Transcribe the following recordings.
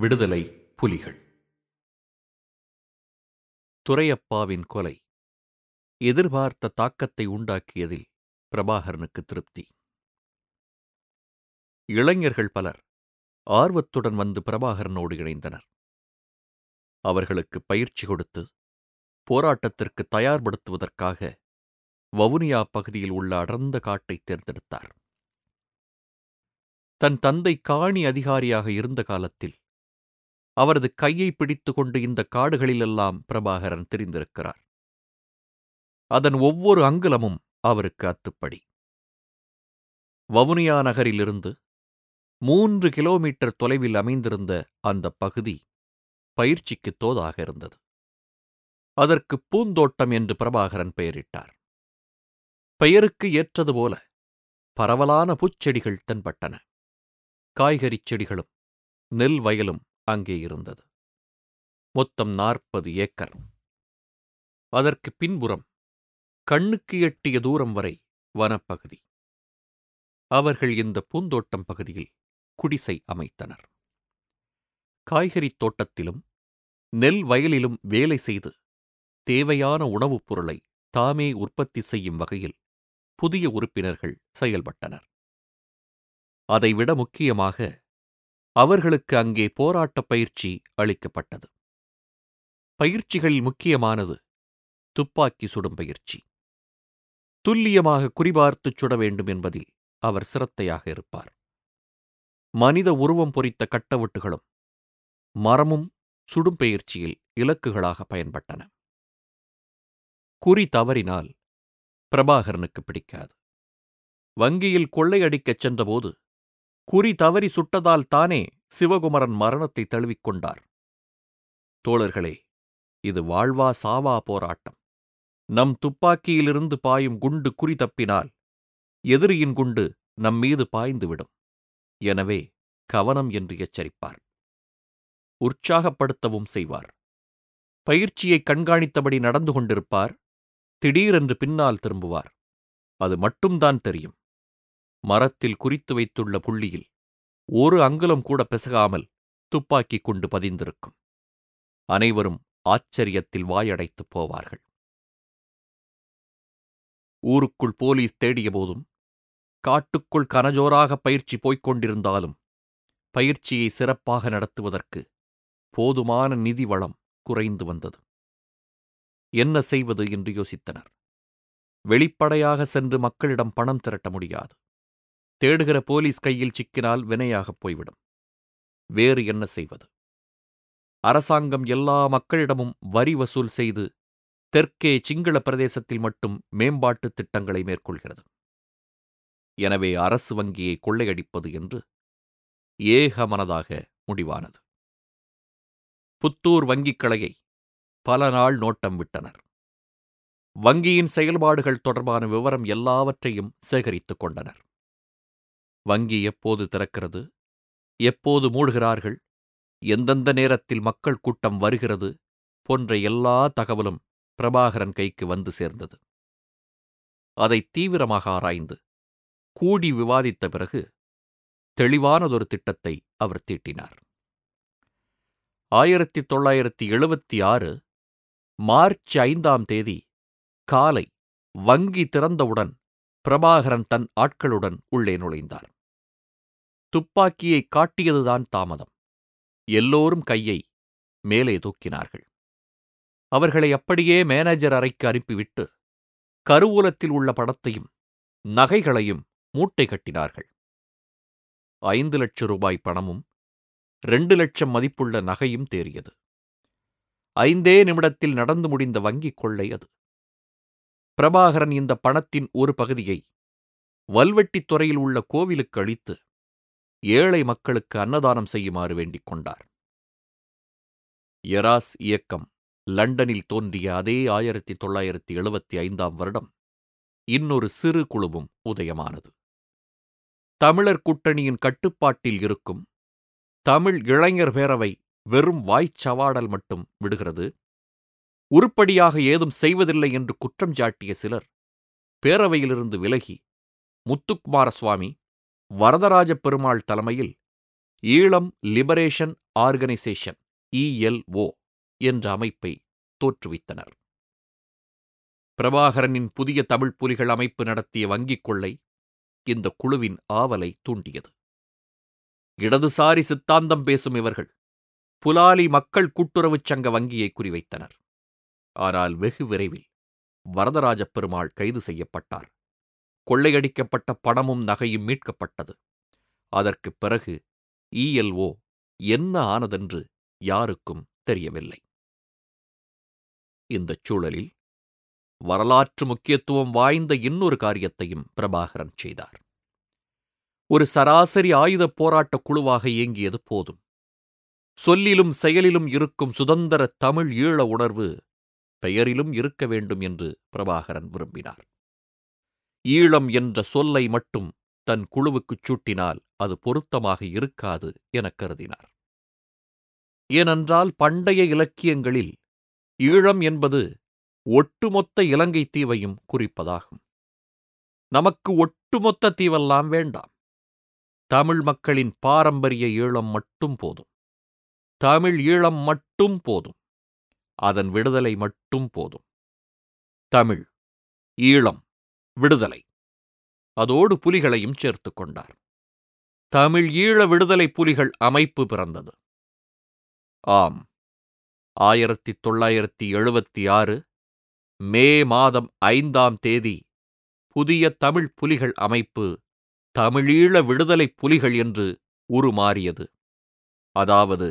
விடுதலை புலிகள். துரையப்பாவின் கொலை. எதிர்பார்த்த தாக்கத்தை உண்டாக்கியதில் பிரபாகரனுக்கு திருப்தி. இளைஞர்கள் பலர் ஆர்வத்துடன் வந்து பிரபாகரனோடு இணைந்தனர். அவர்களுக்கு பயிற்சி கொடுத்து போராட்டத்திற்கு தயார்படுத்துவதற்காக வவுனியா பகுதியில் உள்ள அடர்ந்த காட்டை தேர்ந்தெடுத்தார். தன் தந்தை காணி அதிகாரியாக இருந்த காலத்தில் அவரது கையை பிடித்து கொண்டு இந்த காடுகளிலெல்லாம் பிரபாகரன் தெரிந்திருக்கிறார். அதன் ஒவ்வொரு அங்குலமும் அவருக்கு அத்துப்படி. வவுனியா நகரிலிருந்து மூன்று கிலோமீட்டர் தொலைவில் அமைந்திருந்த அந்த பகுதி பயிற்சிக்கு தோதாக இருந்தது. அதற்கு பூந்தோட்டம் என்று பிரபாகரன் பெயரிட்டார். பெயருக்கு ஏற்றது போல பரவலான பூச்செடிகள் தென்பட்டன. காய்கறிச் செடிகளும் நெல் வயலும் அங்கே இருந்தது. மொத்தம் நாற்பது ஏக்கர். அதற்கு பின்புறம் கண்ணுக்கு எட்டிய தூரம் வரை வனப்பகுதி. அவர்கள் இந்த பூந்தோட்டம் பகுதியில் குடிசை அமைத்தனர். காய்கறித் தோட்டத்திலும் நெல் வயலிலும் வேலை செய்து தேவையான உணவுப் பொருளை தாமே உற்பத்தி செய்யும் வகையில் புதிய உறுப்பினர்கள் செயல்பட்டனர். அதைவிட முக்கியமாக அவர்களுக்கு அங்கே போராட்டப் பயிற்சி அளிக்கப்பட்டது. பயிற்சிகளில் முக்கியமானது. துப்பாக்கி சுடும் பயிற்சி. துல்லியமாக குறிபார்த்துச் சுட வேண்டும் என்பதில் அவர் சிரத்தையாக இருப்பார். மனித உருவம் பொறித்த கட்டவட்டுகளும் மரமும் சுடும் பயிற்சியில் இலக்குகளாக பயன்பட்டன. குறி தவறினால் பிரபாகரனுக்கு பிடிக்காது. வங்கியில் கொள்ளையடிக்கச் சென்றபோது குறி தவறி சுட்டதால் தானே சிவகுமரன் மரணத்தை தழுவிக்கொண்டார். தோழர்களே இது வாழ்வா சாவா போராட்டம். நம் துப்பாக்கியிலிருந்து பாயும் குண்டு குறி தப்பினால் எதிரியின் குண்டு நம் மீது பாய்ந்துவிடும். எனவே கவனம் என்று எச்சரிப்பார். உற்சாகப்படுத்தவும் செய்வார். பயிற்சியை கண்காணித்தபடி நடந்து கொண்டிருப்பார். திடீரென்று பின்னால் திரும்புவார். அது மட்டும்தான் தெரியும். மரத்தில் குறித்து வைத்துள்ள புள்ளியில் ஒரு அங்குலம் கூட பிசகாமல் துப்பாக்கி கொண்டு பதிந்திருக்கும். அனைவரும் ஆச்சரியத்தில் வாயடைத்துப் போவார்கள். ஊருக்குள் போலீஸ் தேடியபோதும் காட்டுக்குள் கனஜோராக பயிற்சி போய்க் கொண்டிருந்தாலும் பயிற்சியை சிறப்பாக நடத்துவதற்கு போதுமான நிதி வளம் குறைந்து வந்தது. என்ன செய்வது என்று யோசித்தனர். வெளிப்படையாக சென்று மக்களிடம் பணம் திரட்ட முடியாது. தேடுகிற போலீஸ் கையில் சிக்கினால் வினையாகப் போய்விடும். வேறு என்ன செய்வது? அரசாங்கம் எல்லா மக்களிடமும் வரி வசூல் செய்து தெற்கே சிங்கள பிரதேசத்தில் மட்டும் மேம்பாட்டுத் திட்டங்களை மேற்கொள்கிறது. எனவே அரசு வங்கியை கொள்ளையடிப்பது என்று ஏகமனதாக முடிவானது. புத்தூர் வங்கிக் கிளையை பல நாள் நோட்டம் விட்டனர். வங்கியின் செயல்பாடுகள் தொடர்பான விவரம் எல்லாவற்றையும் சேகரித்துக் கொண்டனர். வங்கி எப்போது திறக்கிறது? எப்போது மூடுகிறார்கள் எந்தெந்த நேரத்தில் மக்கள் கூட்டம் வருகிறது? போன்ற எல்லா தகவலும் பிரபாகரன் கைக்கு வந்து சேர்ந்தது. அதை தீவிரமாக ஆராய்ந்து கூடி விவாதித்த பிறகு தெளிவானதொரு திட்டத்தை அவர் தீட்டினார். ஆயிரத்தி தொள்ளாயிரத்தி எழுபத்தி ஆறு மார்ச் ஐந்தாம் தேதி காலை வங்கி திறந்தவுடன் பிரபாகரன் தன் ஆட்களுடன் உள்ளே நுழைந்தார். துப்பாக்கியை காட்டியதுதான் தாமதம். எல்லோரும் கையை மேலே தூக்கினார்கள். அவர்களை அப்படியே மேனேஜர் அறைக்கு அனுப்பிவிட்டு கருவூலத்தில் உள்ள படத்தையும் நகைகளையும் மூட்டை கட்டினார்கள். ஐந்து லட்சம் ரூபாய் பணமும் ரெண்டு லட்சம் மதிப்புள்ள நகையும் தேறியது. ஐந்தே நிமிடத்தில் நடந்து முடிந்த வங்கிக் கொள்ளை அது. பிரபாகரன் இந்த பணத்தின் ஒரு பகுதியை வல்வெட்டித் துறையில் உள்ள கோவிலுக்கு அளித்து ஏழை மக்களுக்கு அன்னதானம் செய்யுமாறு வேண்டிக் கொண்டார். எராஸ் இயக்கம் லண்டனில் தோன்றிய அதே ஆயிரத்தி தொள்ளாயிரத்தி எழுபத்தி ஐந்தாம் வருடம் இன்னொரு சிறு குழுவும் உதயமானது. தமிழர் கூட்டணியின் கட்டுப்பாட்டில் இருக்கும் தமிழ் இளைஞர் பேரவை வெறும் வாய்ச்சவாடல் மட்டும் விடுகிறது. உருப்படியாக ஏதும் செய்வதில்லை என்று குற்றம் சாட்டிய சிலர் பேரவையிலிருந்து விலகி முத்துக்குமார சுவாமி வரதராஜ பெருமாள் தலைமையில் ஈழம் லிபரேஷன் ஆர்கனைசேஷன் இஎல்ஓ என்ற அமைப்பை தோற்றுவித்தனர். பிரபாகரனின் புதிய தமிழ் புலிகள் அமைப்பு நடத்திய வங்கிக் கொள்ளை இந்த குழுவின் ஆவலை தூண்டியது. இடதுசாரி சித்தாந்தம் பேசும் இவர்கள் புலாலி மக்கள் கூட்டுறவுச் சங்க வங்கியை குறிவைத்தனர். ஆனால் வெகு விரைவில் வரதராஜ பெருமாள் கைது செய்யப்பட்டார். கொள்ளையடிக்கப்பட்ட பணமும் நகையும் மீட்கப்பட்டது. அதற்குப் பிறகு இஎல்ஓ என்ன ஆனதென்று யாருக்கும் தெரியவில்லை. இந்தச் சூழலில் வரலாற்று முக்கியத்துவம் வாய்ந்த இன்னொரு காரியத்தையும் பிரபாகரன் செய்தார். ஒரு சராசரி ஆயுதப் போராட்டக் குழுவாக இயங்கியது போதும். சொல்லிலும் செயலிலும் இருக்கும் சுதந்திர தமிழ் ஈழ உணர்வு பெயரிலும் இருக்க வேண்டும் என்று பிரபாகரன் விரும்பினார். ஈழம் என்ற சொல்லை மட்டும் தன் குழுவுக்குச் சூட்டினால் அது பொருத்தமாக இருக்காது எனக் கருதினார். ஏனென்றால் பண்டைய இலக்கியங்களில் ஈழம் என்பது ஒட்டுமொத்த இலங்கை தீவையும் குறிப்பதாகும். நமக்கு ஒட்டுமொத்த தீவெல்லாம் வேண்டாம். தமிழ் மக்களின் பாரம்பரிய ஈழம் மட்டும் போதும். தமிழ் ஈழம் மட்டும் போதும். அதன் விடுதலை மட்டும் போதும். தமிழ் ஈழம் விடுதலை. அதோடு புலிகளையும் சேர்த்துக் கொண்டார். தமிழ் ஈழ விடுதலை புலிகள் அமைப்பு பிறந்தது. ஆம். ஆயிரத்தி தொள்ளாயிரத்தி எழுபத்தி ஆறு மே மாதம் ஐந்தாம் தேதி புதிய தமிழ் புலிகள் அமைப்பு தமிழீழ விடுதலை புலிகள் என்று உருமாறியது. அதாவது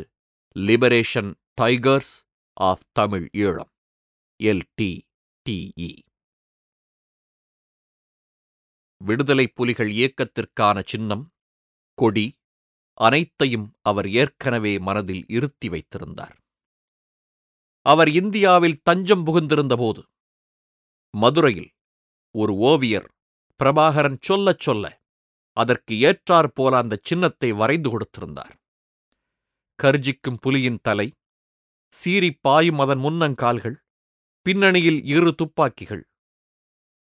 liberation tigers of Tamil Eelam LTTE விடுதலை புலிகள் இயக்கத்திற்கான சின்னம் கொடி அனைத்தையும் அவர் ஏற்கனவே மனதில் இருத்தி வைத்திருந்தார். அவர் இந்தியாவில் தஞ்சம் புகுந்திருந்தபோது மதுரையில் ஒரு ஓவியர் பிரபாகரன் சொல்லச் சொல்ல அதற்கு ஏற்றாற்போல அந்த சின்னத்தை வரைந்து கொடுத்திருந்தார். கர்ஜிக்கும் புலியின் தலை சீறிப் பாயும் அதன் முன்னங்கால்கள் பின்னணியில் இரு துப்பாக்கிகள்.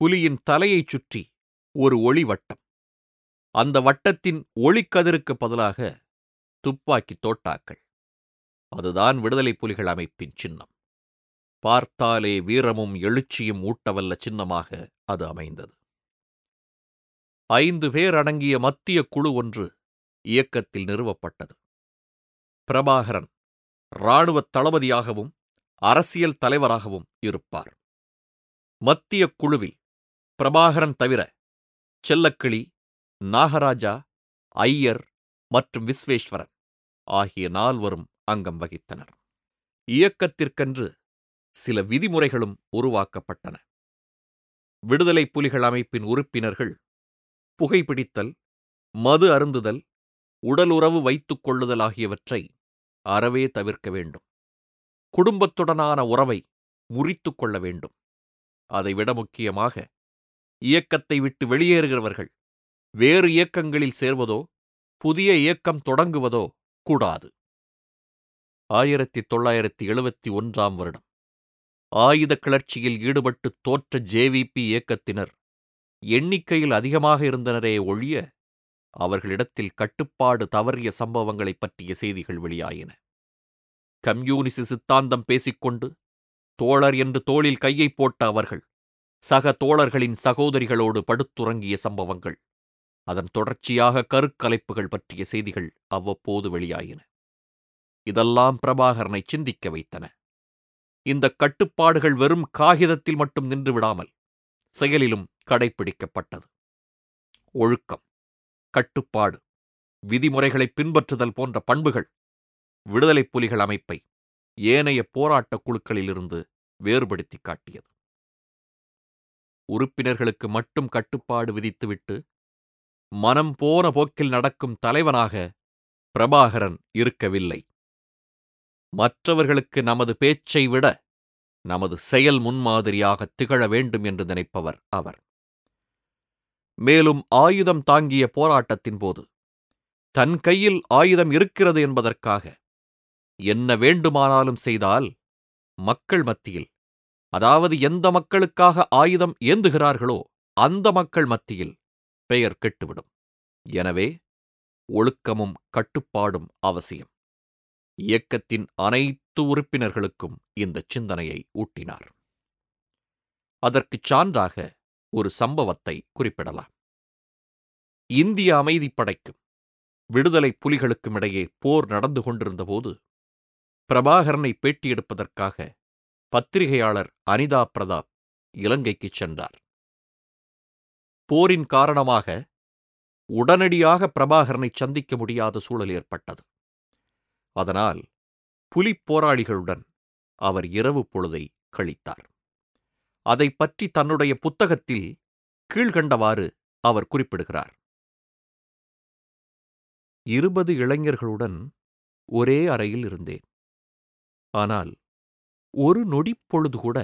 புலியின் தலையைச் சுற்றி ஒரு ஒளி வட்டம் அந்த வட்டத்தின் ஒளிக்கதிருக்கு பதிலாக துப்பாக்கி தோட்டாக்கள். அதுதான் விடுதலை புலிகள் அமைப்பின் சின்னம். பார்த்தாலே வீரமும் எழுச்சியும் ஊட்டவல்ல சின்னமாக அது அமைந்தது. ஐந்து பேர் அடங்கிய மத்திய குழு ஒன்று இயக்கத்தில் நிறுவப்பட்டது. பிரபாகரன் இராணுவத் தளபதியாகவும் அரசியல் தலைவராகவும் இருப்பார். மத்திய குழுவில் பிரபாகரன் தவிர செல்லக்கிளி நாகராஜா ஐயர் மற்றும் விஸ்வேஸ்வரன் ஆகிய நால்வரும் அங்கம் வகித்தனர். இயக்கத்திற்கென்று சில விதிமுறைகளும் உருவாக்கப்பட்டன. விடுதலை புலிகள் அமைப்பின் உறுப்பினர்கள் புகைப்பிடித்தல் மது அருந்துதல் உடலுறவு வைத்துக் கொள்ளுதல் ஆகியவற்றை அறவே தவிர்க்க வேண்டும். குடும்பத்துடனான உறவை முறித்துக் கொள்ள வேண்டும். அதைவிட முக்கியமாக இயக்கத்தை விட்டு வெளியேறுகிறவர்கள் வேறு இயக்கங்களில் சேர்வதோ புதிய இயக்கம் தொடங்குவதோ கூடாது. ஆயிரத்தி தொள்ளாயிரத்தி எழுபத்தி ஒன்றாம் வருடம். ஆயுத கிளர்ச்சியில் ஈடுபட்டு தோற்ற ஜேவிபி இயக்கத்தினர் எண்ணிக்கையில் அதிகமாக இருந்தனரே ஒழிய அவர்களிடத்தில் கட்டுப்பாடு தவறிய சம்பவங்களைப் பற்றிய செய்திகள் வெளியாயின. கம்யூனிச சித்தாந்தம் பேசிக்கொண்டு தோழர் என்று தோளில் கையை போட்ட அவர்கள் சக தோழர்களின் சகோதரிகளோடு படுத்துறங்கிய சம்பவங்கள். அதன் தொடர்ச்சியாக கருக்கலைப்புகள் பற்றிய செய்திகள் அவ்வப்போது வெளியாயின. இதெல்லாம் பிரபாகரனை சிந்திக்க வைத்தன. இந்த கட்டுப்பாடுகள் வெறும் காகிதத்தில் மட்டும் நின்று விடாமல் செயலிலும் கடைப்பிடிக்கப்பட்டது. ஒழுக்கம் கட்டுப்பாடு விதிமுறைகளை பின்பற்றுதல் போன்ற பண்புகள் விடுதலைப் புலிகள் அமைப்பை ஏனைய போராட்டக் குழுக்களிலிருந்து வேறுபடுத்தி காட்டியது. உறுப்பினர்களுக்கு மட்டும் கட்டுப்பாடு விதித்துவிட்டு மனம் போன போக்கில் நடக்கும் தலைவனாக பிரபாகரன் இருக்கவில்லை. மற்றவர்களுக்கு நமது பேச்சை விட நமது செயல் முன்மாதிரியாக திகழ வேண்டும் என்று நினைப்பவர் அவர். மேலும் ஆயுதம் தாங்கிய போராட்டத்தின் போது தன் கையில் ஆயுதம் இருக்கிறது என்பதற்காக என்ன வேண்டுமானாலும் செய்தால் மக்கள் மத்தியில் அதாவது எந்த மக்களுக்காக ஆயுதம் ஏந்துகிறார்களோ அந்த மக்கள் மத்தியில் பெயர் கெட்டுவிடும். எனவே ஒழுக்கமும் கட்டுப்பாடும் அவசியம். இயக்கத்தின் அனைத்து உறுப்பினர்களுக்கும் இந்த சிந்தனையை ஊட்டினார். அதற்குச் சான்றாக ஒரு சம்பவத்தை குறிப்பிடலாம். இந்திய அமைதிப்படைக்கும் விடுதலை புலிகளுக்கும் இடையே போர் நடந்து கொண்டிருந்தபோது பிரபாகரனை பேட்டியெடுப்பதற்காக பத்திரிகையாளர் அனிதா பிரதாப் இலங்கைக்கு சென்றார். போரின் காரணமாக உடனடியாக பிரபாகரனை சந்திக்க முடியாத சூழல் ஏற்பட்டது. அதனால் புலிப் போராளிகளுடன் அவர் இரவு பொழுதை கழித்தார். அதை பற்றி தன்னுடைய புத்தகத்தில் கீழ்கண்டவாறு அவர் குறிப்பிடுகிறார். இருபது இளைஞர்களுடன் ஒரே அறையில் இருந்தேன். ஆனால் ஒரு நொடிப்பொழுது கூட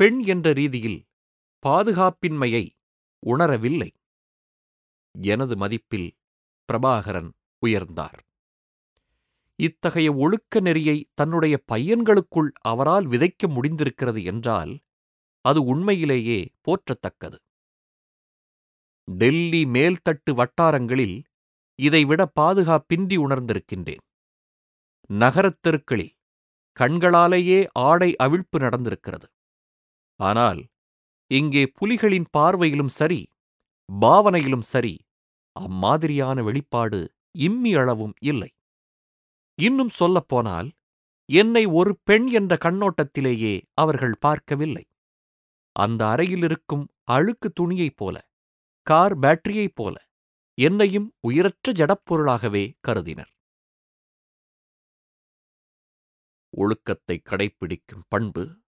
பெண் என்ற ரீதியில் பாதுகாப்பின்மையை உணரவில்லை. எனது மதிப்பில் பிரபாகரன் உயர்ந்தார். இத்தகைய ஒழுக்க நெறியை தன்னுடைய பையன்களுக்குள் அவரால் விதைக்க முடிந்திருக்கிறது என்றால் அது உண்மையிலேயே போற்றத்தக்கது. டெல்லி மேல்தட்டு வட்டாரங்களில் இதைவிட பாதுகாப்பின்றி உணர்ந்திருக்கின்றேன். நகரத் தெருக்களில் கண்களாலேயே ஆடை அவிழ்ப்பு நடந்திருக்கிறது. ஆனால் இங்கே புலிகளின் பார்வையிலும் சரி பாவனையிலும் சரி அம்மாதிரியான வெளிப்பாடு இம்மி அளவும் இல்லை. இன்னும் சொல்லப்போனால் என்னை ஒரு பெண் என்ற கண்ணோட்டத்திலேயே அவர்கள் பார்க்கவில்லை. அந்த அறையில் இருக்கும் அழுக்கு துணியைப் போல கார் பேட்டரியைப் போல என்னையும் உயிரற்ற ஜடப்பொருளாகவே கருதினர். ஒழுக்கத்தை கடைப்பிடிக்கும் பண்பு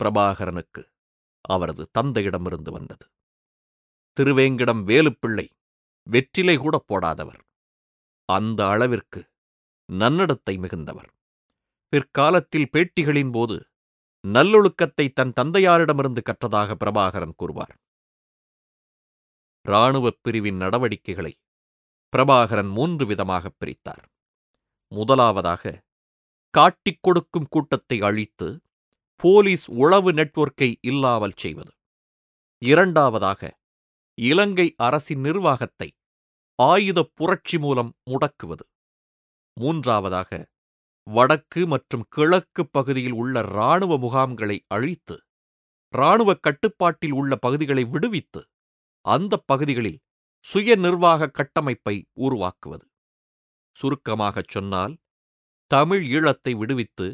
பிரபாகரனுக்கு அவரது தந்தையிடமிருந்து வந்தது. திருவேங்கிடம் வேலுப்பிள்ளை வெற்றிலை கூட போடாதவர். அந்த அளவிற்கு நன்னடத்தை மிகுந்தவர். பிற்காலத்தில் பேட்டிகளின் போது நல்லொழுக்கத்தை தன் தந்தையாரிடமிருந்து கற்றதாக பிரபாகரன் கூறுவார். இராணுவப் பிரிவின் நடவடிக்கைகளை பிரபாகரன் மூன்று விதமாகப் பிரித்தார். முதலாவதாக காட்டிக் கொடுக்கும் கூட்டத்தை அழித்து போலீஸ் உளவு நெட்வொர்க்கை இல்லாமல் செய்வது. இரண்டாவதாக இலங்கை அரசின் நிர்வாகத்தை ஆயுதப் புரட்சி மூலம் முடக்குவது. மூன்றாவதாக வடக்கு மற்றும் கிழக்கு பகுதியில் உள்ள இராணுவ முகாம்களை அழித்து இராணுவ கட்டுப்பாட்டில் உள்ள பகுதிகளை விடுவித்து அந்த பகுதிகளில் சுய நிர்வாக கட்டமைப்பை உருவாக்குவது. சுருக்கமாகச் சொன்னால் தமிழ் ஈழத்தை விடுவித்து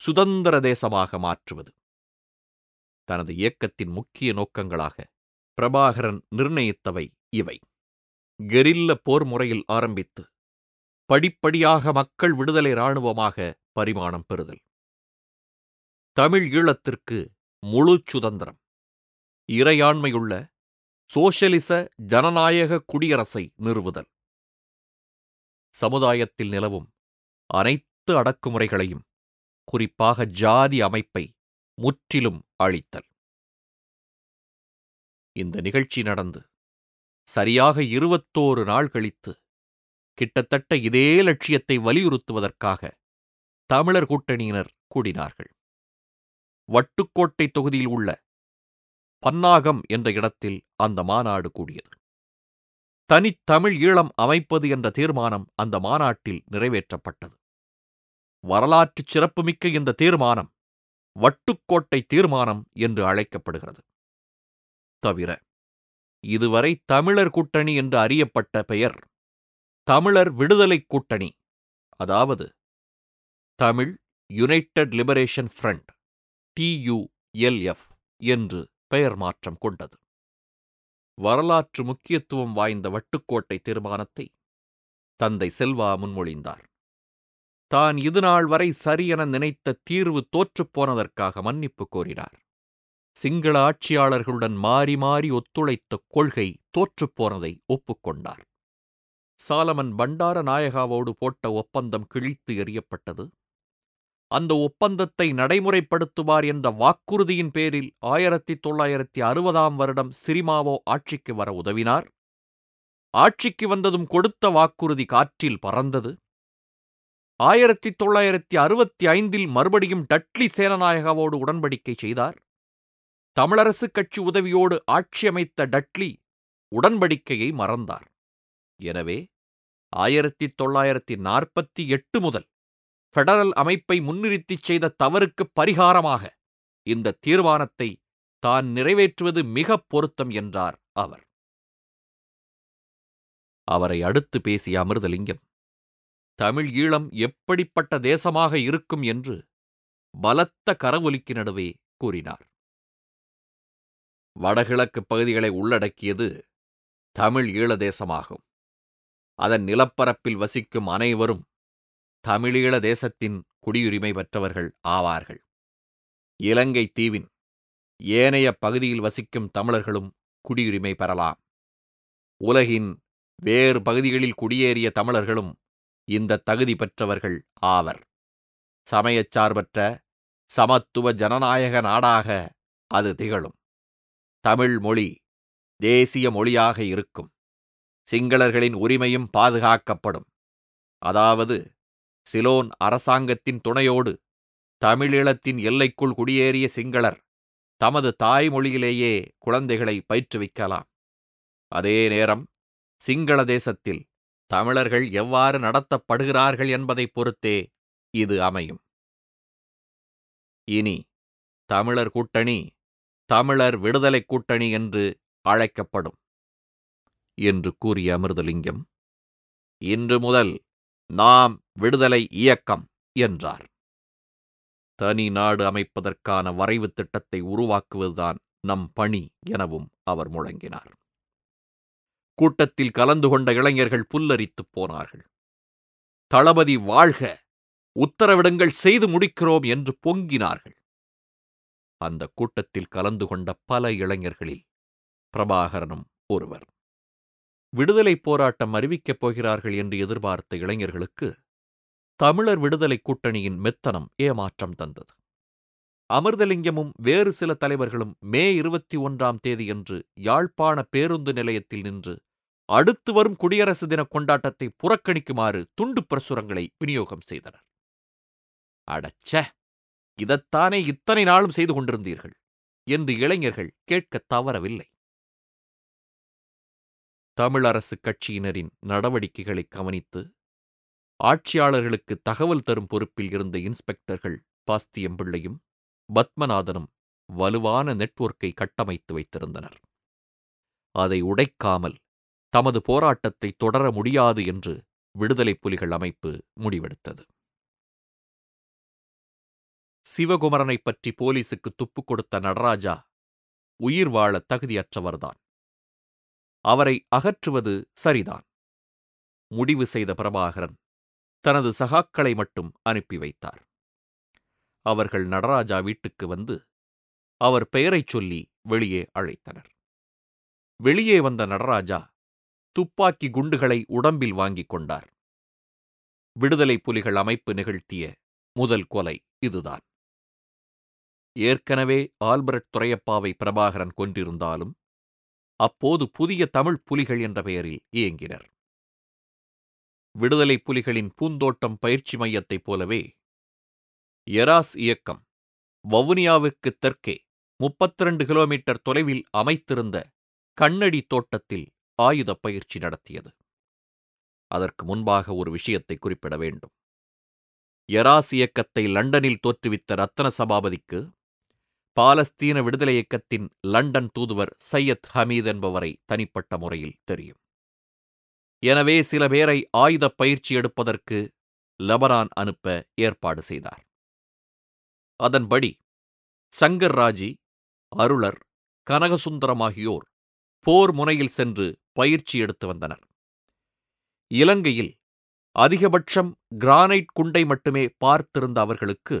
சுதந்திர தேசமாக மாற்றுவது. தனது இயக்கத்தின் முக்கிய நோக்கங்களாக பிரபாகரன் நிர்ணயித்தவை இவை. கெரில்ல போர் முறையில் ஆரம்பித்து படிப்படியாக மக்கள் விடுதலை இராணுவமாக பரிமாணம் பெறுதல். தமிழ் ஈழத்திற்கு முழு சுதந்திரம். இறையாண்மையுள்ள சோஷலிச ஜனநாயக குடியரசை நிறுவுதல். சமுதாயத்தில் நிலவும் அனைத்து அடக்குமுறைகளையும் குறிப்பாக ஜாதி அமைப்பை முற்றிலும் அழித்தல். இந்த நிகழ்ச்சி நடந்து சரியாக இருபத்தோரு நாள் கழித்து கிட்டத்தட்ட இதே லட்சியத்தை வலியுறுத்துவதற்காக தமிழர் கூட்டணியினர் கூடினார்கள். வட்டுக்கோட்டை தொகுதியில் உள்ள பன்னாகம் என்ற இடத்தில் அந்த மாநாடு கூடியது. தனித்தமிழ் ஈழம் அமைப்பது என்ற தீர்மானம் அந்த மாநாட்டில் நிறைவேற்றப்பட்டது. வரலாற்றுச் சிறப்புமிக்க இந்த தீர்மானம் வட்டுக்கோட்டை தீர்மானம் என்று அழைக்கப்படுகிறது. தவிர இதுவரை தமிழர் கூட்டணி என்று அறியப்பட்ட பெயர் தமிழர் விடுதலைக் கூட்டணி அதாவது Tamil united liberation front TULF என்று பெயர் மாற்றம் கொண்டது. வரலாற்று முக்கியத்துவம் வாய்ந்த வட்டுக்கோட்டை தீர்மானத்தை தந்தை செல்வா முன்மொழிந்தார். தான் இதுநாள் வரை சரியென நினைத்த தீர்வு தோற்றுப்போனதற்காக மன்னிப்பு கோரினார். சிங்கள ஆட்சியாளர்களுடன் மாறி மாறி ஒத்துழைத்த கொள்கை தோற்றுப்போனதை ஒப்புக்கொண்டார் சாலமன் பண்டார நாயகாவோடு போட்ட ஒப்பந்தம் கிழித்து எறியப்பட்டது. அந்த ஒப்பந்தத்தை நடைமுறைப்படுத்துவார் என்ற வாக்குறுதியின் பேரில் ஆயிரத்தி தொள்ளாயிரத்தி அறுபதாம் வருடம் சிரிமாவோ ஆட்சிக்கு வர உதவினார். ஆட்சிக்கு வந்ததும் கொடுத்த வாக்குறுதி காற்றில் பறந்தது. ஆயிரத்தி தொள்ளாயிரத்தி அறுபத்தி ஐந்தில் மறுபடியும் டட்லி சேனநாயகாவோடு உடன்படிக்கை செய்தார். தமிழரசு கட்சி உதவியோடு ஆட்சி அமைத்த டட்லி உடன்படிக்கையை மறந்தார். எனவே ஆயிரத்தி தொள்ளாயிரத்தி நாற்பத்தி எட்டு முதல் ஃபெடரல் அமைப்பை முன்னிறுத்திச் செய்த தவறுக்கு பரிகாரமாக இந்த தீர்மானத்தை தான் நிறைவேற்றுவது மிகப் பொருத்தம் என்றார் அவர். அவரை அடுத்து பேசிய அமிர்தலிங்கம் தமிழ் ஈழம் எப்படிப்பட்ட தேசமாக இருக்கும் என்று பலத்த கரவொலிக்கு நடுவே கூறினார். வடகிழக்கு பகுதிகளை உள்ளடக்கியது தமிழ் ஈழ தேசமாகும். அதன் நிலப்பரப்பில் வசிக்கும் அனைவரும் தமிழீழ தேசத்தின் குடியுரிமை பெற்றவர்கள் ஆவார்கள். இலங்கை தீவின் ஏனைய பகுதியில் வசிக்கும் தமிழர்களும் குடியுரிமை பெறலாம். உலகின் வேறு பகுதிகளில் குடியேறிய தமிழர்களும் இந்த தகுதி பெற்றவர்கள் ஆவர். சமயச்சார்பற்ற சமத்துவ ஜனநாயக நாடாக அது திகழும். தமிழ் மொழி தேசிய மொழியாக இருக்கும். சிங்களர்களின் உரிமையும் பாதுகாக்கப்படும். அதாவது சிலோன் அரசாங்கத்தின் துணையோடு தமிழீழத்தின் எல்லைக்குள் குடியேறிய சிங்களர் தமது தாய்மொழியிலேயே குழந்தைகளை பயிற்றுவிக்கலாம். அதே நேரம் சிங்கள தேசத்தில் தமிழர்கள் எவ்வாறு நடத்தப்படுகிறார்கள் என்பதைப் பொறுத்தே இது அமையும். இனி தமிழர் கூட்டணி தமிழர் விடுதலைக் கூட்டணி என்று அழைக்கப்படும் என்று கூறிய அமிர்தலிங்கம். இன்று முதல் நாம் விடுதலை இயக்கம் என்றார். தனி நாடு அமைப்பதற்கான வரைவு திட்டத்தை உருவாக்குவதுதான் நம் பணி எனவும் அவர் முழங்கினார். கூட்டத்தில் கலந்து கொண்ட இளைஞர்கள் புல்லரித்துப் போனார்கள். தளபதி வாழ்க உத்தரவிடுங்கள் செய்து முடிக்கிறோம் என்று பொங்கினார்கள். அந்த கூட்டத்தில் கலந்து கொண்ட பல இளைஞர்களில் பிரபாகரனும் ஒருவர். விடுதலை போராட்டம் அறிவிக்கப் போகிறார்கள் என்று எதிர்பார்த்த இளைஞர்களுக்கு தமிழர் விடுதலை கூட்டணியின் மெத்தனம் ஏமாற்றம் தந்தது. அமிர்தலிங்கமும் வேறு சில தலைவர்களும் மே இருபத்தி ஒன்றாம் தேதியன்று யாழ்ப்பாண பேருந்து நிலையத்தில் நின்று அடுத்து வரும் குடியரசு தின கொண்டாட்டத்தை புறக்கணிக்குமாறு துண்டு பிரசுரங்களை விநியோகம் செய்தனர். அடச்ச! இதைத்தானே இத்தனை நாளும் செய்து கொண்டிருந்தீர்கள்? என்று இளைஞர்கள் கேட்கத் தவறவில்லை. தமிழரசு கட்சியினரின் நடவடிக்கைகளை கவனித்து ஆட்சியாளர்களுக்கு தகவல் தரும் பொறுப்பில் இருந்த இன்ஸ்பெக்டர்கள் பாஸ்தியம் பிள்ளையும் பத்மநாதனும் வலுவான நெட்வொர்க்கை கட்டமைத்து வைத்திருந்தனர். அதை உடைக்காமல் தமது போராட்டத்தை தொடர முடியாது என்று விடுதலை புலிகள் அமைப்பு முடிவெடுத்தது. சிவகுமரனைப் பற்றி போலீசுக்கு துப்பு கொடுத்த நடராஜா உயிர் வாழ தகுதியற்றவர்தான். அவரை அகற்றுவது சரிதான். முடிவு செய்த பிரபாகரன் தனது சகாக்களை மட்டும் அனுப்பி வைத்தார். அவர்கள் நடராஜா வீட்டுக்கு வந்து அவர் பெயரைச் சொல்லி வெளியே அழைத்தனர். வெளியே வந்த நடராஜா துப்பாக்கி குண்டுகளை உடம்பில் வாங்கிக் கொண்டார். விடுதலை புலிகள் அமைப்பு நிகழ்த்திய முதல் கொலை இதுதான். ஏற்கனவே ஆல்பர்ட் துரையப்பாவை பிரபாகரன் கொன்றிருந்தாலும் அப்போது புதிய தமிழ் புலிகள் என்ற பெயரில் இயங்கினர். விடுதலை புலிகளின் பூந்தோட்டம் பயிற்சி மையத்தைப் போலவே எராஸ் இயக்கம் வவுனியாவுக்கு தெற்கே முப்பத்திரண்டு கிலோமீட்டர் தொலைவில் அமைத்திருந்த கண்ணடி தோட்டத்தில் ஆயுதப் பயிற்சி நடத்தியது. அதற்கு முன்பாக ஒரு விஷயத்தை குறிப்பிட வேண்டும். எராஸ் இயக்கத்தை லண்டனில் தோற்றுவித்த ரத்தன சபாபதிக்கு பாலஸ்தீன விடுதலை இயக்கத்தின் லண்டன் தூதுவர் சையத் ஹமீத் என்பவரை தனிப்பட்ட முறையில் தெரியும். எனவே சில பேரை ஆயுதப் பயிற்சி எடுப்பதற்கு லெபனான் அனுப்ப ஏற்பாடு செய்தார். அதன்படி சங்கர் ராஜி அருளர் கனகசுந்தரம் ஆகியோர் போர் முனையில் சென்று பயிற்சி எடுத்து வந்தனர். இலங்கையில் அதிகபட்சம் கிரானைட் குண்டை மட்டுமே பார்த்திருந்த அவர்களுக்கு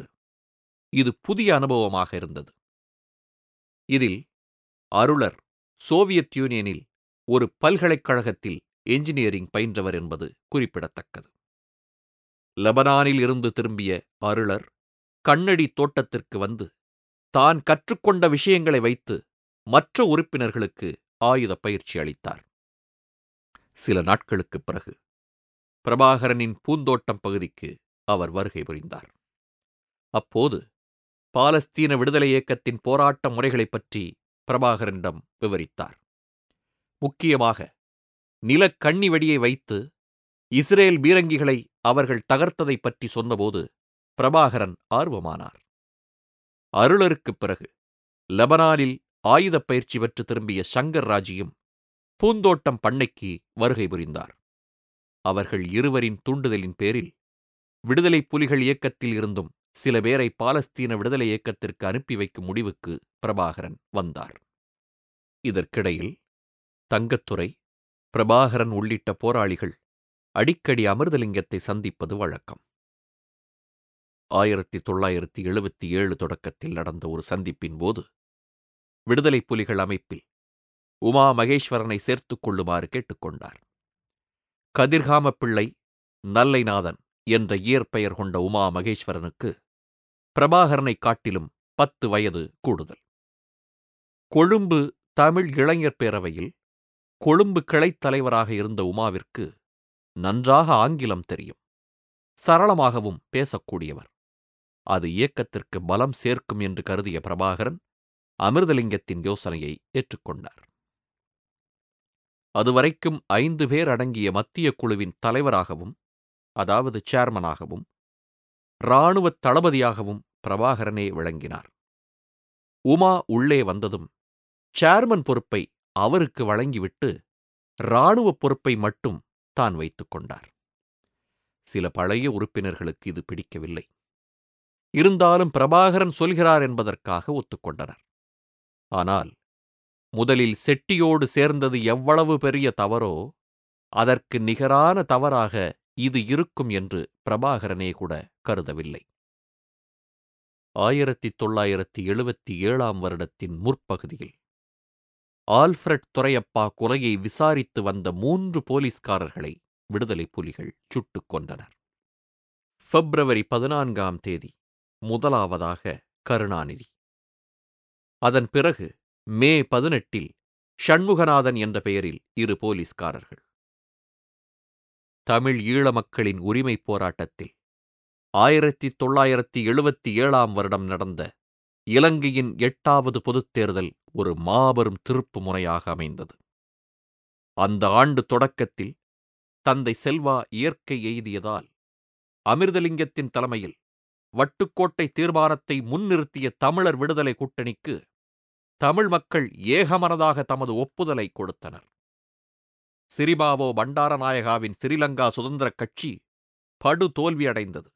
இது புதிய அனுபவமாக இருந்தது. இதில் அருளர் சோவியத் யூனியனில் ஒரு பல்கலைக்கழகத்தில் என்ஜினியரிங் பயின்றவர் என்பது குறிப்பிடத்தக்கது. லெபனானில் இருந்து திரும்பிய அருளர் கண்ணடி தோட்டத்திற்கு வந்து தான் கற்றுக்கொண்ட விஷயங்களை வைத்து மற்ற உறுப்பினர்களுக்கு ஆயுத பயிற்சி அளித்தார். சில நாட்களுக்குப் பிறகு பிரபாகரனின் பூந்தோட்டம் பகுதிக்கு அவர் வருகை புரிந்தார். அப்போது பாலஸ்தீன விடுதலை இயக்கத்தின் போராட்ட முறைகளைப் பற்றி பிரபாகரனிடம் விவரித்தார். முக்கியமாக நிலக்கண்ணி வெடியை வைத்து இஸ்ரேல் பீரங்கிகளை அவர்கள் தகர்த்ததைப் பற்றி சொன்னபோது பிரபாகரன் ஆர்வமானார். அருளருக்குப் பிறகு லெபனானில் ஆயுதப் பயிற்சி பெற்று திரும்பிய சங்கர் ராஜியும் பூந்தோட்டம் பண்ணைக்கு வருகை புரிந்தார். அவர்கள் இருவரின் தூண்டுதலின் பேரில் விடுதலைப் புலிகள் இயக்கத்தில் இருந்தும் சில பேரை பாலஸ்தீன விடுதலை இயக்கத்திற்கு அனுப்பி வைக்கும் முடிவுக்கு பிரபாகரன் வந்தார். இதற்கிடையில் தங்கத்துறை பிரபாகரன் உள்ளிட்ட போராளிகள் அடிக்கடி அமிர்தலிங்கத்தை சந்திப்பது வழக்கம். ஆயிரத்தி தொள்ளாயிரத்தி எழுபத்தி ஏழு தொடக்கத்தில் நடந்த ஒரு சந்திப்பின் போது விடுதலைப் புலிகள் அமைப்பில் உமா மகேஸ்வரனை சேர்த்துக் கொள்ளுமாறு கேட்டுக்கொண்டார். கதிர்காம பிள்ளை நல்லைநாதன் என்ற இயற்பெயர் கொண்ட உமா மகேஸ்வரனுக்கு பிரபாகரனைக் காட்டிலும் பத்து வயது கூடுதல். கொழும்பு தமிழ் இளைஞர் பேரவையில் கொழும்பு கிளைத் தலைவராக இருந்த உமாவிற்கு நன்றாக ஆங்கிலம் தெரியும். சரளமாகவும் பேசக்கூடியவர். அது இயக்கத்திற்கு பலம் சேர்க்கும் என்று கருதிய பிரபாகரன் அமிர்தலிங்கத்தின் யோசனையை ஏற்றுக்கொண்டார். அதுவரைக்கும் ஐந்து பேர் அடங்கிய மத்திய குழுவின் தலைவராகவும் அதாவது சேர்மனாகவும் இராணுவத் தளபதியாகவும் பிரபாகரனே விளங்கினார். உமா உள்ளே வந்ததும் சேர்மன் பொறுப்பை அவருக்கு வழங்கிவிட்டு இராணுவப் பொறுப்பை மட்டும் தான் வைத்துக் கொண்டார். சில பழைய உறுப்பினர்களுக்கு இது பிடிக்கவில்லை. இருந்தாலும் பிரபாகரன் சொல்கிறார் என்பதற்காக ஒத்துக்கொண்டனர் ஆனால் முதலில் செட்டியோடு சேர்ந்தது எவ்வளவு பெரிய தவறோ அதற்கு நிகரான தவறாக இது இருக்கும் என்று பிரபாகரனே கூட கருதவில்லை. ஆயிரத்தி தொள்ளாயிரத்தி எழுபத்தி ஏழாம் வருடத்தின் முற்பகுதியில் ஆல்ஃபிரட் துரையப்பா கொலையை விசாரித்து வந்த மூன்று போலீஸ்காரர்களை விடுதலை புலிகள் சுட்டுக் கொண்டனர் பிப்ரவரி பதினான்காம் தேதி முதலாவதாக கருணாநிதி. அதன் பிறகு மே பதினெட்டில் ஷண்முகநாதன் என்ற பெயரில் இரு போலீஸ்காரர்கள். தமிழ் ஈழ மக்களின் உரிமைப் போராட்டத்தில் ஆயிரத்தி தொள்ளாயிரத்தி எழுபத்தி ஏழாம் வருடம் நடந்த இலங்கையின் எட்டாவது பொதுத் தேர்தல் ஒரு மாபெரும் திருப்பு முறையாக அமைந்தது. அந்த ஆண்டு தொடக்கத்தில் தந்தை செல்வா இயற்கை எய்தியதால் அமிர்தலிங்கத்தின் தலைமையில் வட்டுக்கோட்டை தீர்மானத்தை முன்னிறுத்திய தமிழர் விடுதலை கூட்டணிக்கு தமிழ் மக்கள் ஏகமனதாக தமது ஒப்புதலை கொடுத்தனர். சிரிபாவோ பண்டாரநாயகாவின் ஸ்ரீலங்கா சுதந்திரக் கட்சி படு தோல்வியடைந்தது.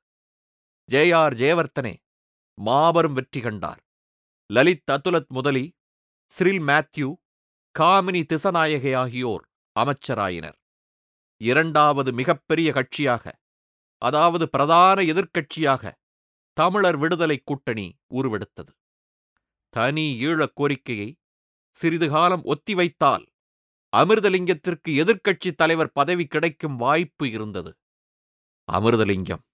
ஜே ஆர் ஜெயவர்த்தனே மாபெரும் வெற்றி கண்டார். லலித் அதுலத் முதலி ஸ்ரில் மேத்யூ காமினி திசநாயகே ஆகியோர் அமைச்சராயினர். இரண்டாவது மிகப்பெரிய கட்சியாக அதாவது பிரதான எதிர்க்கட்சியாக தமிழர் விடுதலை கூட்டணி உருவெடுத்தது. தனி ஈழக் கோரிக்கையை சிறிது காலம் ஒத்திவைத்தால் அமிர்தலிங்கத்திற்கு எதிர்க்கட்சித் தலைவர் பதவி கிடைக்கும் வாய்ப்பு இருந்தது. அமிர்தலிங்கம்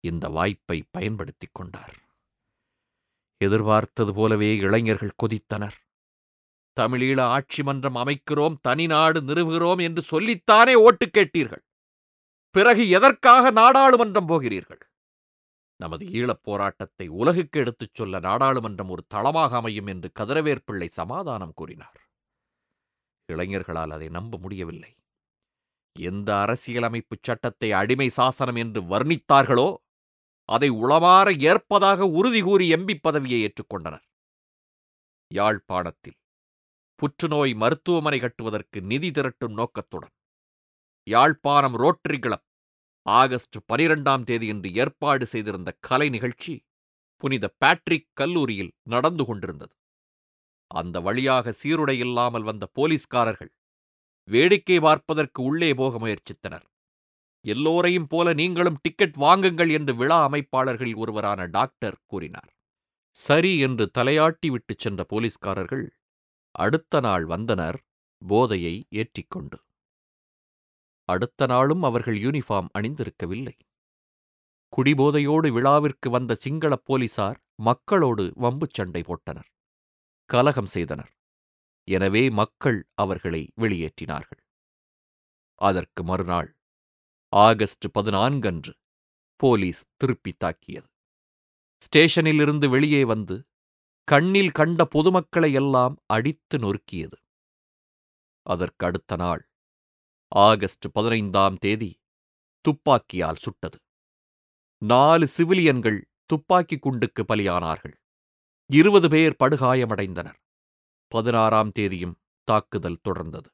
இந்த வாய்ப்பை பயன்படுத்திக் கொண்டார். எதிர்பார்த்தது போலவே இளைஞர்கள் கொதித்தனர். தமிழீழ ஆட்சி மன்றம் அமைக்கிறோம் தனிநாடு நிறுவுகிறோம் என்று சொல்லித்தானே ஓட்டு கேட்டீர்கள். பிறகு எதற்காக நாடாளுமன்றம் போகிறீர்கள்? நமது ஈழப் போராட்டத்தை உலகுக்கு எடுத்துச் சொல்ல நாடாளுமன்றம் ஒரு தளமாக அமையும் என்று கதிரவேற்பிள்ளை சமாதானம் கூறினார். இளைஞர்களால் அதை நம்ப முடியவில்லை. எந்த அரசியலமைப்பு சட்டத்தை அடிமை சாசனம் என்று வர்ணித்தார்களோ அதை உளமாற ஏற்பதாக உறுதி கூறி எம்பி பதவியை ஏற்றுக்கொண்டனர் யாழ்ப்பாணத்தில் புற்றுநோய் மருத்துவமனை கட்டுவதற்கு நிதி திரட்டும் நோக்கத்துடன் யாழ்ப்பாணம் ரோட்டரி கிளப் ஆகஸ்ட் பனிரெண்டாம் தேதியன்று ஏற்பாடு செய்திருந்த கலை நிகழ்ச்சி புனித பேட்ரிக் கல்லூரியில் நடந்து கொண்டிருந்தது. அந்த வழியாக சீருடை இல்லாமல் வந்த போலீஸ்காரர்கள் வேடிக்கை பார்ப்பதற்கு உள்ளே போக முயற்சித்தனர். எல்லோரையும் போல நீங்களும் டிக்கெட் வாங்குங்கள் என்று விழா அமைப்பாளர்களில் ஒருவரான டாக்டர் கூறினார். சரி என்று தலையாட்டி விட்டுச் சென்ற போலீஸ்காரர்கள் அடுத்த நாள் வந்தனர் போதையை ஏற்றிக்கொண்டு. அடுத்த நாளும் அவர்கள் யூனிஃபார்ம் அணிந்திருக்கவில்லை. குடிபோதையோடு விழாவிற்கு வந்த சிங்கள போலீசார் மக்களோடு வம்புச் சண்டை போட்டனர். கலகம் செய்தனர். எனவே மக்கள் அவர்களை வெளியேற்றினார்கள். அதற்கு மறுநாள் ஆகஸ்ட் பதினான்கன்று போலீஸ் திருப்பி தாக்கியது. ஸ்டேஷனிலிருந்து வெளியே வந்து கண்ணில் கண்ட பொதுமக்களை எல்லாம் அடித்து நொறுக்கியது. அதற்கு அடுத்த நாள் ஆகஸ்ட் பதினைந்தாம் தேதி துப்பாக்கியால் சுட்டது. நாலு சிவிலியன்கள் துப்பாக்கி குண்டுக்கு பலியானார்கள். இருபது பேர் படுகாயமடைந்தனர். பதினாறாம் தேதியும் தாக்குதல் தொடர்ந்தது.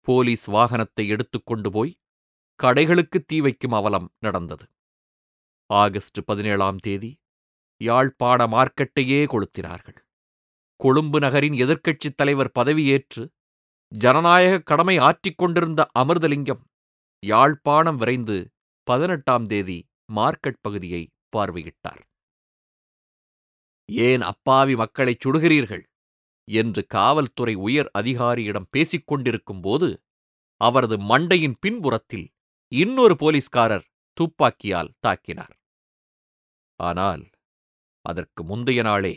போலீஸ் வாகனத்தை எடுத்துக்கொண்டு போய் கடைகளுக்கு தீ வைக்கும் அவலம் நடந்தது. ஆகஸ்ட் பதினேழாம் தேதி யாழ்ப்பாண மார்க்கெட்டையே கொளுத்தினார்கள். கொழும்பு நகரின் எதிர்க்கட்சித் தலைவர் பதவியேற்று ஜனநாயக கடமை ஆற்றிக் கொண்டிருந்த அமிர்தலிங்கம் யாழ்ப்பாணம் விரைந்து பதினெட்டாம் தேதி மார்க்கெட் பகுதியை பார்வையிட்டார். ஏன் அப்பாவி மக்களைச் சுடுகிறீர்கள்? என்று காவல்துறை உயர் அதிகாரியிடம் பேசிக் கொண்டிருக்கும் போது அவரது மண்டையின் பின்புறத்தில் இன்னொரு போலீஸ்காரர் துப்பாக்கியால் தாக்கினார். ஆனால் அதற்கு முந்தைய நாளே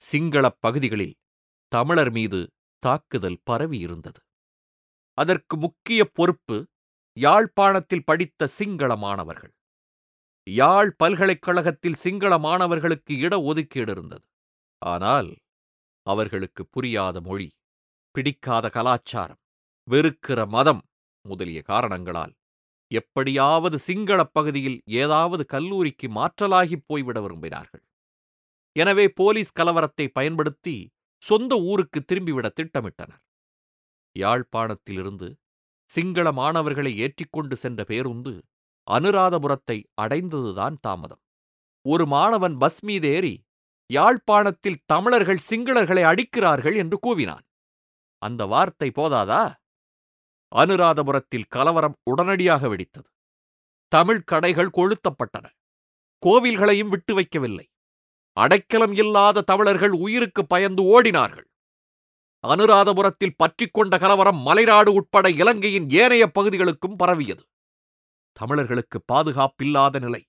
சிங்களப் பகுதிகளில் தமிழர் மீது தாக்குதல் பரவியிருந்தது. அதற்கு முக்கிய பொறுப்பு யாழ்ப்பாணத்தில் படித்த சிங்கள மாணவர்கள். யாழ் பல்கலைக்கழகத்தில் சிங்கள மாணவர்களுக்கு இட ஒதுக்கீடு இருந்தது. ஆனால் அவர்களுக்கு புரியாத மொழி பிடிக்காத கலாச்சாரம் வெறுக்கிற மதம் முதலிய காரணங்களால் எப்படியாவது சிங்களப் பகுதியில் ஏதாவது கல்லூரிக்கு மாற்றலாகிப் போய்விட விரும்பினார்கள். எனவே போலீஸ் கலவரத்தை பயன்படுத்தி சொந்த ஊருக்கு திரும்பிவிட திட்டமிட்டனர். யாழ்ப்பாணத்திலிருந்து சிங்கள மாணவர்களை ஏற்றிக்கொண்டு சென்ற பேருந்து அனுராதபுரத்தை அடைந்ததுதான் தாமதம். ஒரு மாணவன் பஸ் மீதேறி யாழ்ப்பாணத்தில் தமிழர்கள் சிங்களர்களை அடிக்கிறார்கள் என்று கூவினான். அந்த வார்த்தை போதாதா? அனுராதபுரத்தில் கலவரம் உடனடியாக வெடித்தது. தமிழ் கடைகள் கொளுத்தப்பட்டன. கோவில்களையும் விட்டு வைக்கவில்லை. அடைக்கலம் இல்லாத தமிழர்கள் உயிருக்கு பயந்து ஓடினார்கள். அனுராதபுரத்தில் பற்றிக்கொண்ட கலவரம் மலைநாடு உட்பட இலங்கையின் ஏனைய பகுதிகளுக்கும் பரவியது. தமிழர்களுக்கு பாதுகாப்பில்லாத நிலை.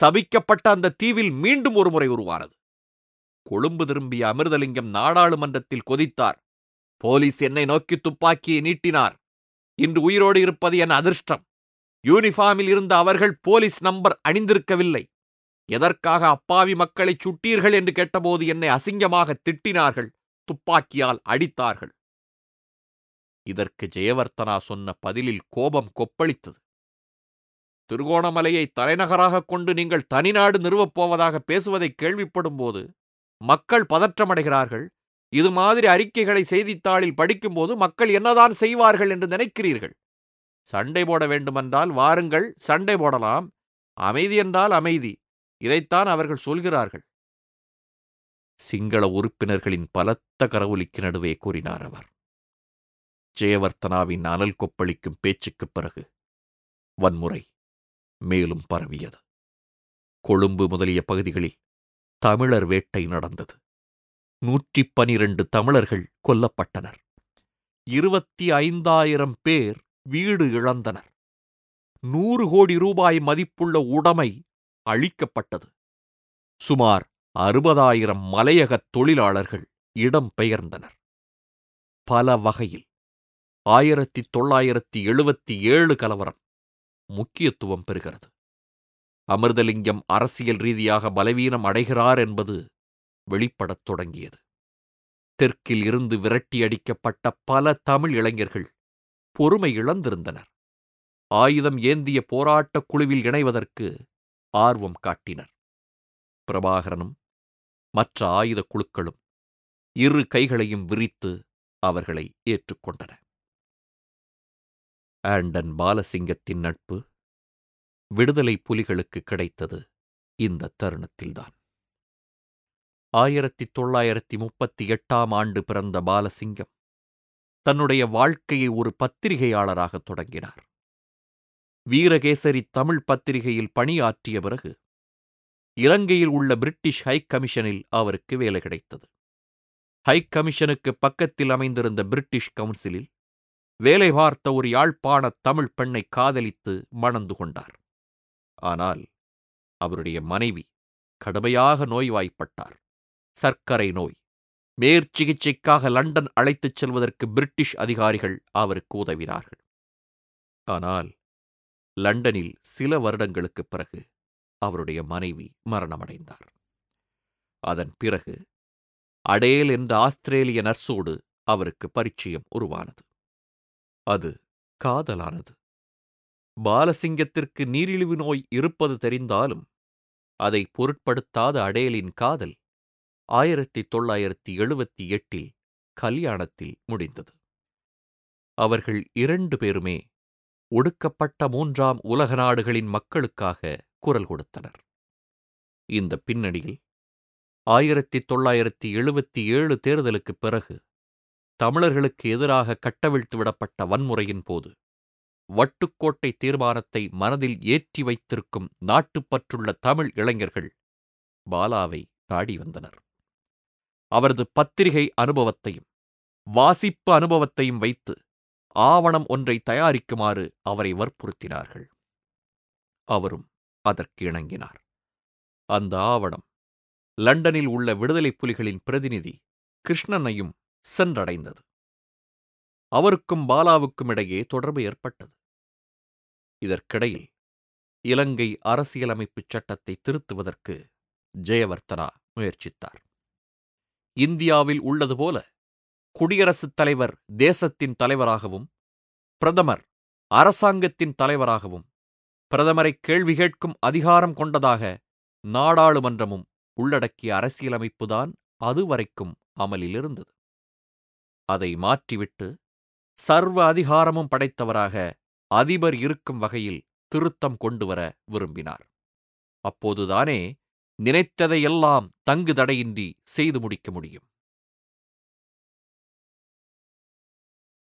சபிக்கப்பட்ட அந்த தீவில் மீண்டும் ஒருமுறை உருவானது. கொழும்பு திரும்பிய அமிர்தலிங்கம் நாடாளுமன்றத்தில் கொதித்தார். போலீஸ் என்னை நோக்கி துப்பாக்கியை நீட்டினார். இன்று உயிரோடு இருப்பது என் அதிர்ஷ்டம். யூனிஃபார்மில் இருந்த அவர்கள் போலீஸ் நம்பர் அணிந்திருக்கவில்லை. எதற்காக அப்பாவி மக்களை சுட்டீர்கள் என்று கேட்டபோது என்னை அசிங்கமாக திட்டினார்கள் துப்பாக்கியால் அடித்தார்கள். இதற்கு ஜெயவர்த்தனா சொன்ன பதிலில் கோபம் கொப்பளித்தது. திருகோணமலையை தலைநகராகக் கொண்டு நீங்கள் தனிநாடு நிறுவப் போவதாக பேசுவதை கேள்விப்படும்போது மக்கள் பதற்றமடைகிறார்கள். இது மாதிரி அறிக்கைகளை செய்தித்தாளில் படிக்கும்போது மக்கள் என்னதான் செய்வார்கள் என்று நினைக்கிறீர்கள்? சண்டை போட வேண்டுமென்றால் வாருங்கள் சண்டை போடலாம். அமைதி என்றால் அமைதி. இதைத்தான் அவர்கள் சொல்கிறார்கள். சிங்கள உறுப்பினர்களின் பலத்த கரவொலிக்கு நடுவே கூறினார் அவர். ஜெயவர்த்தனாவின் அனல் கொப்பளிக்கும் பேச்சுக்குப் பிறகு வன்முறை மேலும் பரவியது. கொழும்பு முதலிய பகுதிகளில் தமிழர் வேட்டை நடந்தது. நூற்றி பனிரண்டு தமிழர்கள் கொல்லப்பட்டனர். இருபத்தி ஐந்தாயிரம் பேர் வீடு இழந்தனர். நூறு கோடி ரூபாய் மதிப்புள்ள உடைமை அழிக்கப்பட்டது. சுமார் அறுபதாயிரம் மலையகத் தொழிலாளர்கள் இடம் பெயர்ந்தனர். பல வகையில் ஆயிரத்தி தொள்ளாயிரத்தி எழுபத்தி ஏழு கலவரம் முக்கியத்துவம் பெறுகிறது. அமிர்தலிங்கம் அரசியல் ரீதியாக பலவீனம் அடைகிறார் என்பது வெளிப்படத் தொடங்கியது. தெற்கில் இருந்து விரட்டியடிக்கப்பட்ட பல தமிழ் இளைஞர்கள் பொறுமை இழந்திருந்தனர். ஆயுதம் ஏந்திய போராட்டக் குழுவில் இணைவதற்கு ஆர்வம் காட்டினர். பிரபாகரனும் மற்ற ஆயுதக் குழுக்களும் இரு கைகளையும் விரித்து அவர்களை ஏற்றுக்கொண்டன ஆண்டன் பாலசிங்கத்தின் நட்பு விடுதலை புலிகளுக்கு கிடைத்தது இந்த தருணத்தில்தான். ஆயிரத்தி தொள்ளாயிரத்தி முப்பத்தி எட்டாம் ஆண்டு பிறந்த பாலசிங்கம் தன்னுடைய வாழ்க்கையை ஒரு பத்திரிகையாளராக தொடங்கினார். வீரகேசரி தமிழ் பத்திரிகையில் பணியாற்றிய பிறகு இலங்கையில் உள்ள பிரிட்டிஷ் ஹை கமிஷனில் அவருக்கு வேலை கிடைத்தது. ஹை கமிஷனுக்கு பக்கத்தில் அமைந்திருந்த பிரிட்டிஷ் கவுன்சிலில் வேலை பார்த்த ஒரு யாழ்ப்பாண தமிழ் பெண்ணை காதலித்து மணந்து கொண்டார். ஆனால் அவருடைய மனைவி கடுமையாக நோய்வாய்ப்பட்டார். சர்க்கரை நோய் மேற்சிகிச்சைக்காக லண்டன் அழைத்துச் செல்வதற்கு பிரிட்டிஷ் அதிகாரிகள் அவருக்கு உதவினார்கள். ஆனால் லண்டனில் சில வருடங்களுக்குப் பிறகு அவருடைய மனைவி மரணமடைந்தார். அதன் பிறகு அடேல் என்ற ஆஸ்திரேலிய நர்ஸோடு அவருக்கு பரிச்சயம் உருவானது. அது காதலானது. பாலசிங்கத்திற்கு நீரிழிவு நோய் இருப்பது தெரிந்தாலும் அதை பொருட்படுத்தாத அடேலின் காதல் ஆயிரத்தி தொள்ளாயிரத்தி எழுபத்தி எட்டில் கல்யாணத்தில் முடிந்தது. அவர்கள் இரண்டு பேருமே ஒடுக்கப்பட்ட மூன்றாம் உலக நாடுகளின் மக்களுக்காக குரல் கொடுத்தனர். இந்த பின்னணியில் ஆயிரத்தி தொள்ளாயிரத்தி எழுபத்தி ஏழு தேர்தலுக்குப் பிறகு தமிழர்களுக்கு எதிராக கட்டவிழ்த்து விடப்பட்ட வன்முறையின் போது வட்டுக்கோட்டை தீர்மானத்தை மனதில் ஏற்றி வைத்திருக்கும் நாட்டுப்பற்றுள்ள தமிழ் இளைஞர்கள் பாலாவை நாடி வந்தனர். அவரது பத்திரிகை அனுபவத்தையும் வாசிப்பு அனுபவத்தையும் வைத்து ஆவணம் ஒன்றை தயாரிக்குமாறு அவரை வற்புறுத்தினார்கள். அவரும் அதற்கு இணங்கினார். அந்த ஆவணம் லண்டனில் உள்ள விடுதலைப் புலிகளின் பிரதிநிதி கிருஷ்ணனையும் சென்றடைந்தது. அவருக்கும் பாலாவுக்கும் இடையே தொடர்பு ஏற்பட்டது. இதற்கிடையில் இலங்கை அரசியலமைப்புச் சட்டத்தை திருத்துவதற்கு ஜெயவர்த்தனா முயற்சித்தார். இந்தியாவில் உள்ளது போல குடியரசுத் தலைவர் தேசத்தின் தலைவராகவும் பிரதமர் அரசாங்கத்தின் தலைவராகவும் பிரதமரை கேள்வி கேட்கும் அதிகாரம் கொண்டதாக நாடாளுமன்றமும் உள்ளடக்கிய அரசியலமைப்புதான் அதுவரைக்கும் அமலிலிருந்தது. அதை மாற்றிவிட்டு சர்வ அதிகாரமும் படைத்தவராக அதிபர் இருக்கும் வகையில் திருத்தம் கொண்டுவர விரும்பினார். அப்போதுதானே நினைத்ததையெல்லாம் தங்கு தடையின்றி செய்து முடிக்க முடியும்.